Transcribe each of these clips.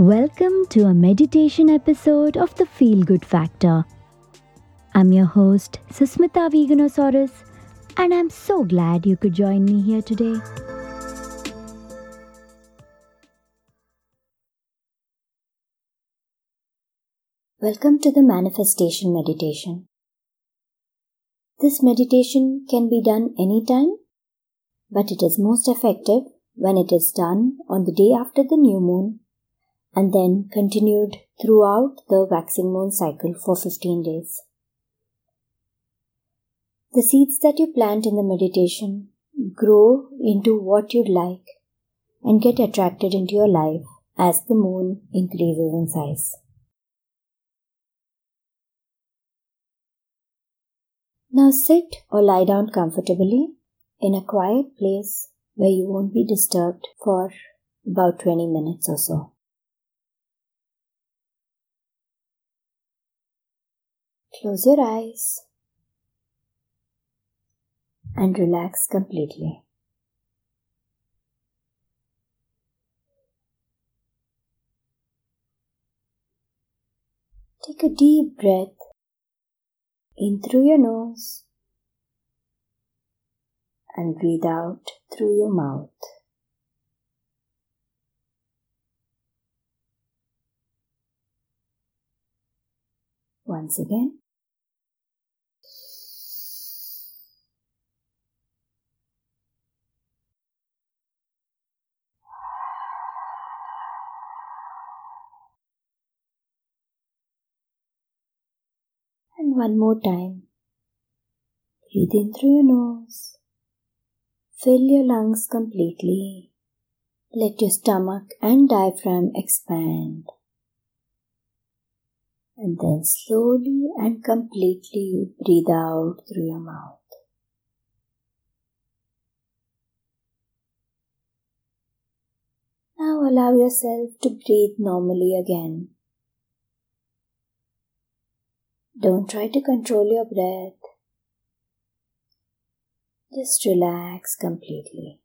Welcome to a meditation episode of the Feel Good Factor. I'm your host, Susmita Veganosaurus, and I'm so glad you could join me here today. Welcome to the Manifestation Meditation. This meditation can be done anytime, but it is most effective when it is done on the day after the new moon and then continued throughout the waxing moon cycle for 15 days. The seeds that you plant in the meditation grow into what you'd like and get attracted into your life as the moon increases in size. Now sit or lie down comfortably in a quiet place where you won't be disturbed for about 20 minutes or so. Close your eyes and relax completely. Take a deep breath in through your nose and breathe out through your mouth. Once again. And one more time. Breathe in through your nose. Fill your lungs completely. Let your stomach and diaphragm expand. And then slowly and completely breathe out through your mouth. Now allow yourself to breathe normally again. Don't try to control your breath. Just relax completely.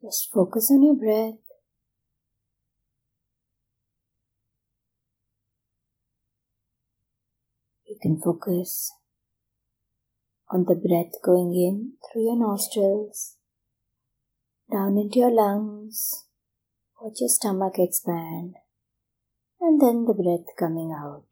Just focus on your breath. You can focus on the breath going in through your nostrils, down into your lungs, watch your stomach expand, and then the breath coming out.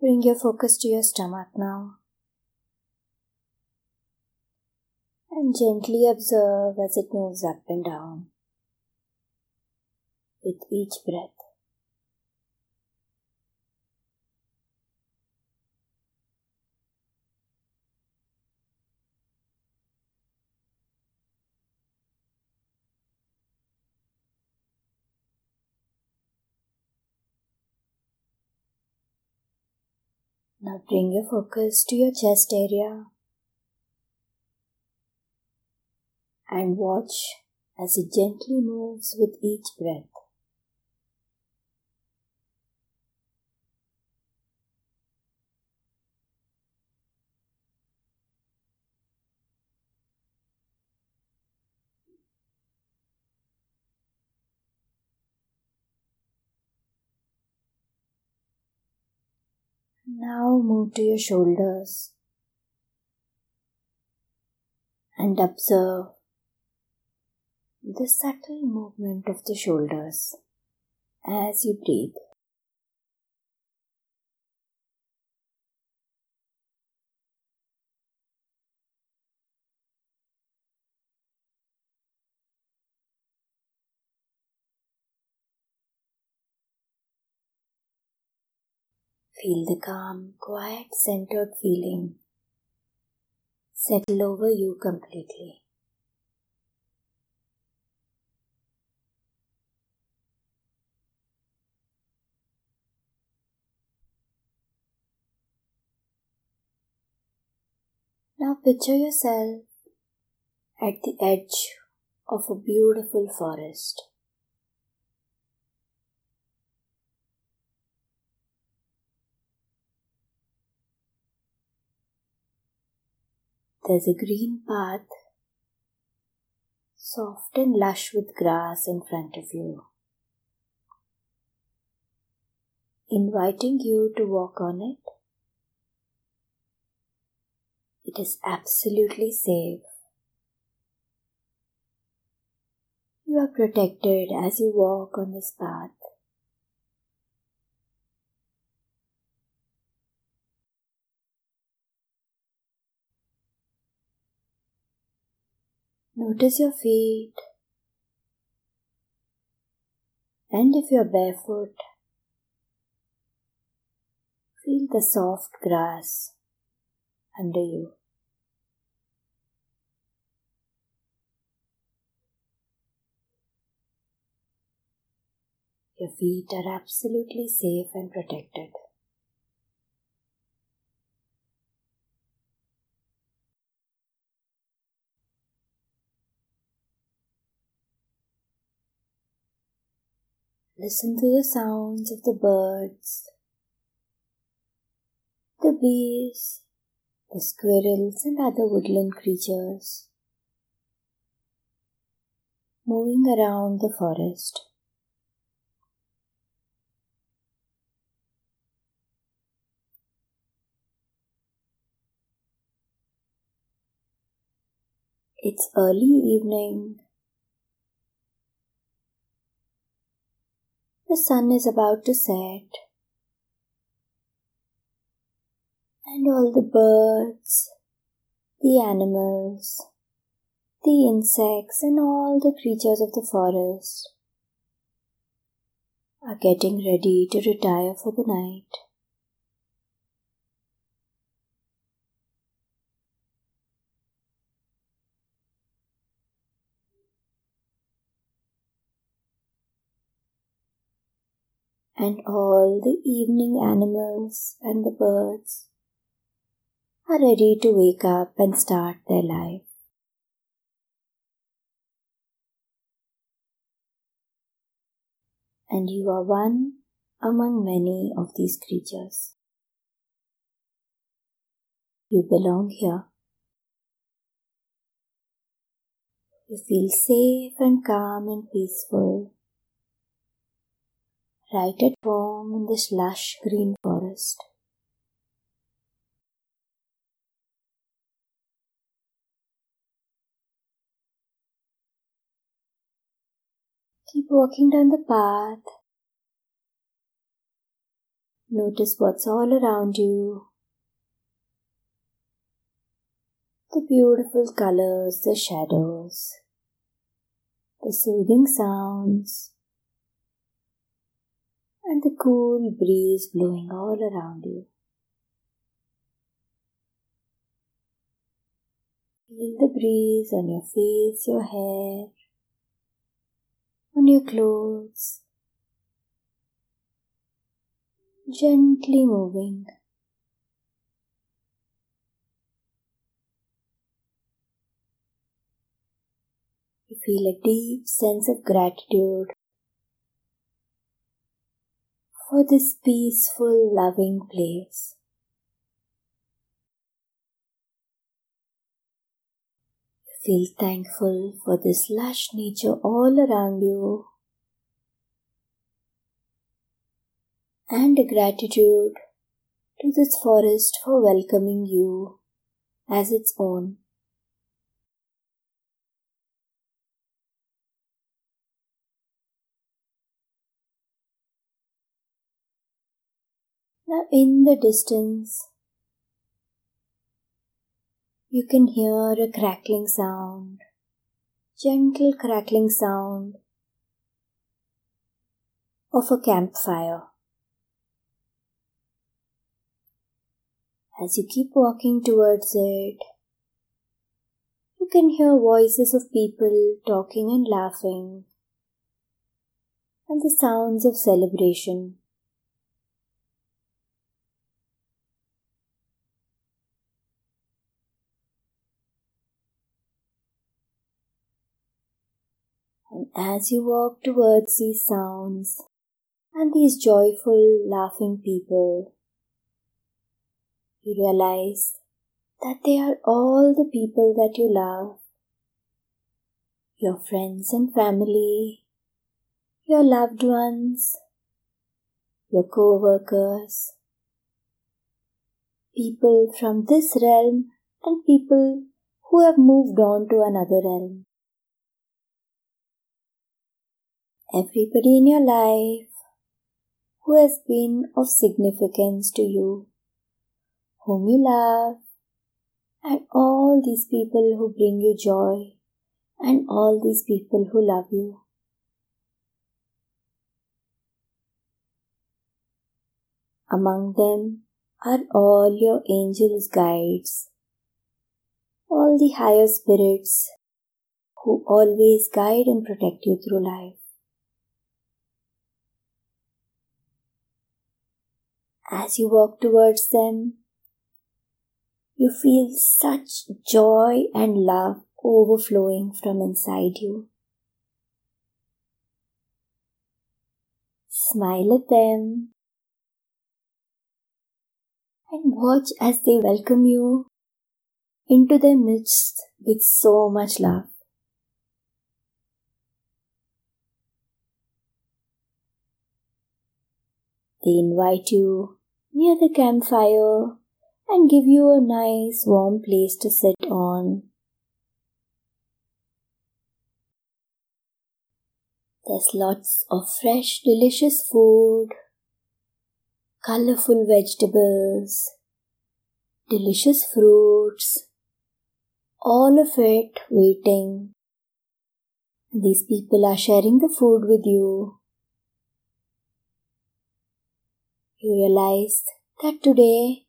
Bring your focus to your stomach now. And gently observe as it moves up and down with each breath. Now bring your focus to your chest area and watch as it gently moves with each breath. Now move to your shoulders and observe the subtle movement of the shoulders as you breathe. Feel the calm, quiet, centered feeling settle over you completely. Now picture yourself at the edge of a beautiful forest. There's a green path, soft and lush with grass in front of you, inviting you to walk on it. It is absolutely safe. You are protected as you walk on this path. Notice your feet. And if you're barefoot, feel the soft grass under you. Your feet are absolutely safe and protected. Listen to the sounds of the birds, the bees, the squirrels, and other woodland creatures moving around the forest. It's early evening The sun is about to set, and all the birds, the animals, the insects, and all the creatures of the forest are getting ready to retire for the night. And all the evening animals and the birds are ready to wake up and start their life. And you are one among many of these creatures. You belong here. You feel safe and calm and peaceful right at home in this lush green forest. Keep walking down the path. Notice what's all around you. The beautiful colors, the shadows, the soothing sounds and the cool breeze blowing all around you. Feel the breeze on your face, your hair, on your clothes, gently moving. You feel a deep sense of gratitude for this peaceful, loving place. Feel thankful for this lush nature all around you and gratitude to this forest for welcoming you as its own. In the distance, you can hear a crackling sound, gentle crackling sound of a campfire. As you keep walking towards it, you can hear voices of people talking and laughing, and the sounds of celebration. And as you walk towards these sounds and these joyful, laughing people, you realize that they are all the people that you love your friends and family, your loved ones, your co workers, people from this realm, and people who have moved on to another realm. Everybody in your life who has been of significance to you, whom you love, and all these people who bring you joy and all these people who love you. Among them are all your angels' guides, all the higher spirits who always guide and protect you through life. As you walk towards them, you feel such joy and love overflowing from inside you. Smile at them and watch as they welcome you into their midst with so much love. They invite you near the campfire and give you a nice warm place to sit on There's lots of fresh, delicious food, colorful vegetables, delicious fruits, all of it waiting. These people are sharing the food with you. You realize that today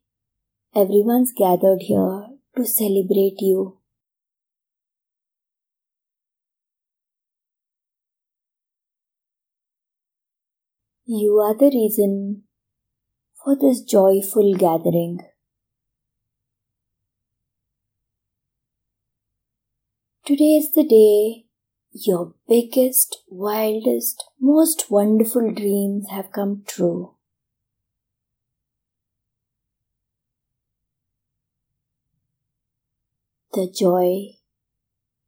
everyone's gathered here to celebrate you. You are the reason for this joyful gathering. Today is the day your biggest, wildest, most wonderful dreams have come true. The joy,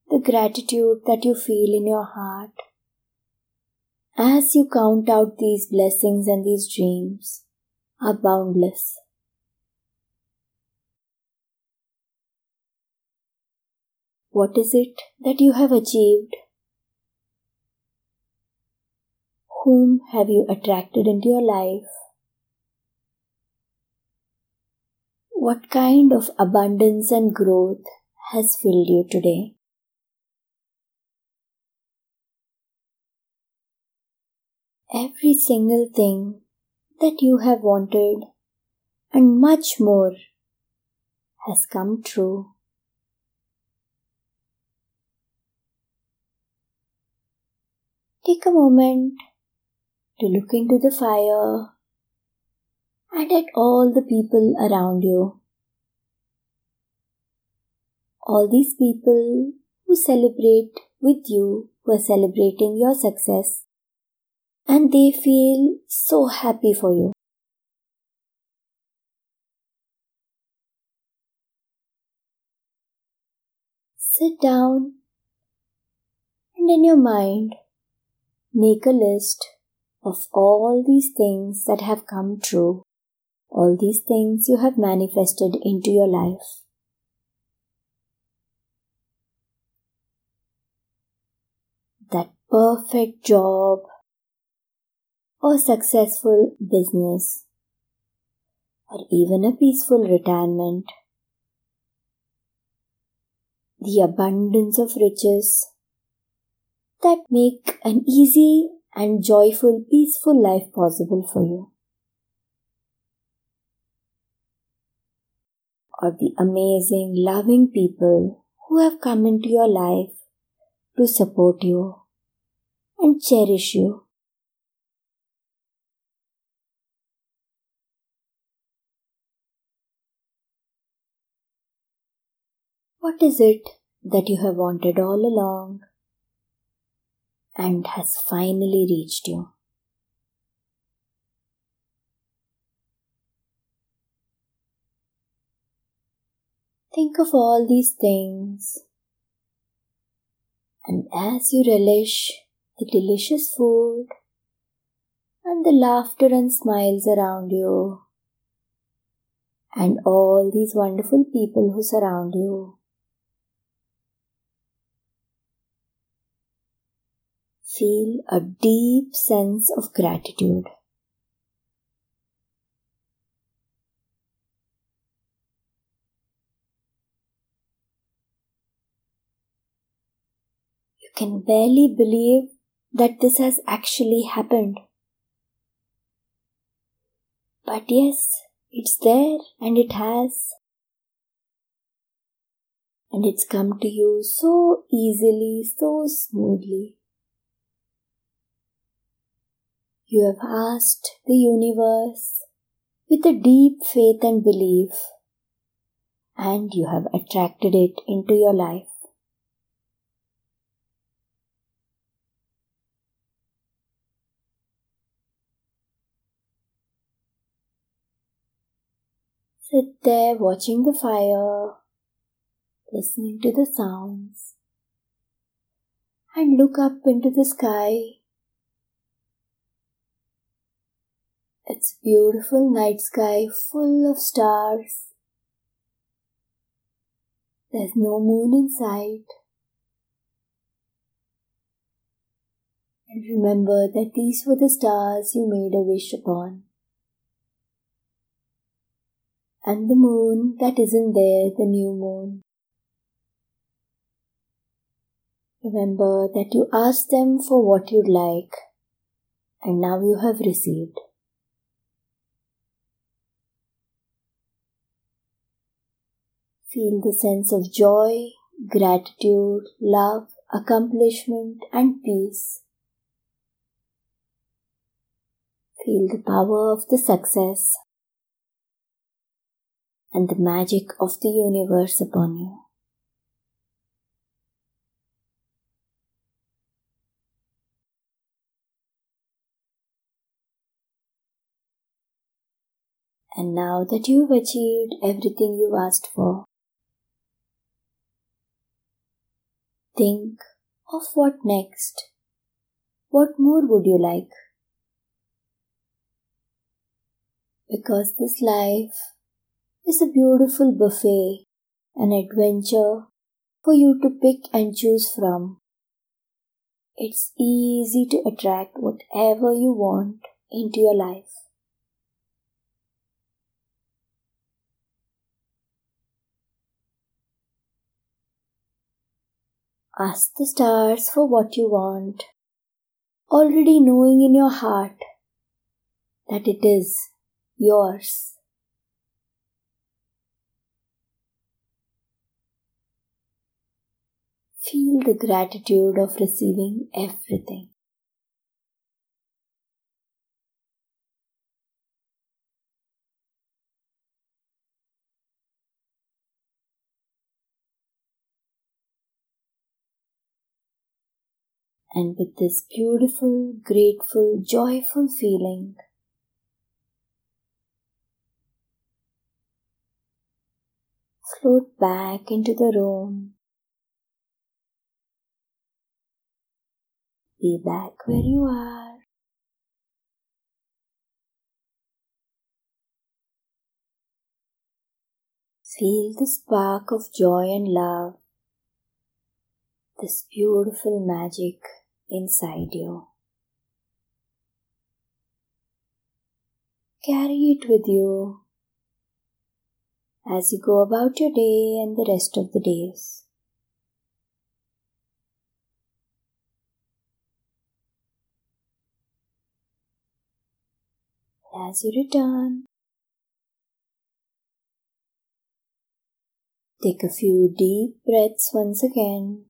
the gratitude that you feel in your heart as you count out these blessings and these dreams are boundless. What is it that you have achieved? Whom have you attracted into your life? What kind of abundance and growth has filled you today? every single thing that you have wanted and much more has come true. Take a moment to look into the fire and at all the people around you. All these people who celebrate with you, who are celebrating your success, and they feel so happy for you. Sit down and in your mind make a list of all these things that have come true, all these things you have manifested into your life. That perfect job or successful business, or even a peaceful retirement. The abundance of riches that make an easy and joyful, peaceful life possible for you. Or the amazing, loving people who have come into your life to support you and cherish you What is it that you have wanted all along and has finally reached you? Think of all these things. And as you relish the delicious food and the laughter and smiles around you, and all these wonderful people who surround you, feel a deep sense of gratitude. You can barely believe that this has actually happened. But yes, it's there and it has. And it's come to you so easily, so smoothly. You have asked the universe with a deep faith and belief, and you have attracted it into your life. Sit there watching the fire, listening to the sounds, and look up into the sky It's a beautiful night sky full of stars. There's no moon in sight. And remember that these were the stars you made a wish upon. And the moon that isn't there, the new moon. Remember that you asked them for what you'd like, and now you have received. Feel the sense of joy, gratitude, love, accomplishment, and peace. Feel the power of the success and the magic of the universe upon you. And now that you've achieved everything you asked for, Think of what next. What more would you like? Because this life is a beautiful buffet, an adventure for you to pick and choose from. It's easy to attract whatever you want into your life. Ask the stars for what you want, already knowing in your heart that it is yours. Feel the gratitude of receiving everything. and with this beautiful, grateful, joyful feeling, float back into the room. Be back where you are. Feel the spark of joy and love, this beautiful magic inside you. Carry it with you as you go about your day and the rest of the days. As you return, take a few deep breaths once again.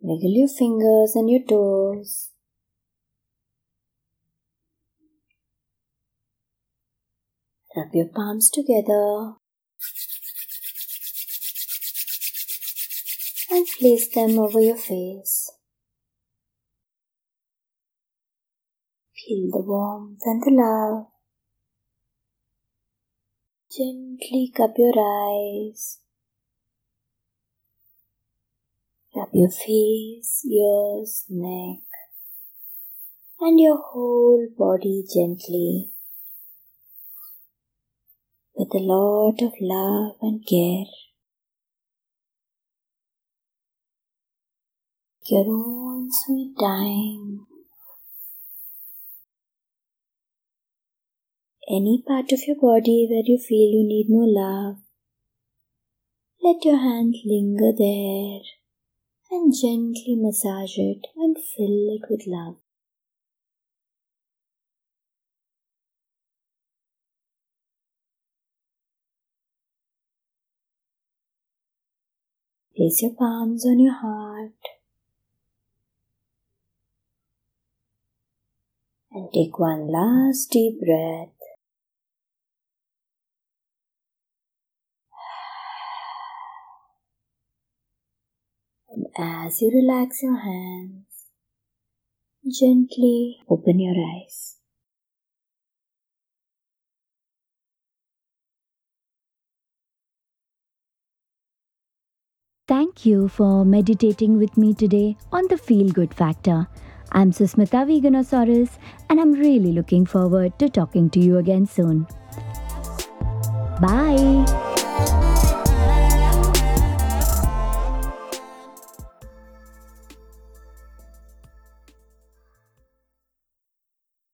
Wiggle your fingers and your toes. Rub your palms together and place them over your face. Feel the warmth and the love. Gently cup your eyes. Rub your face, ears, neck, and your whole body gently with a lot of love and care. Your own sweet time. Any part of your body where you feel you need more love, let your hand linger there and gently massage it and fill it with love. Place your palms on your heart and take one last deep breath. As you relax your hands, gently open your eyes. Thank you for meditating with me today on the Feel Good Factor. I'm Susmita Veganosaurus, and I'm really looking forward to talking to you again soon. Bye.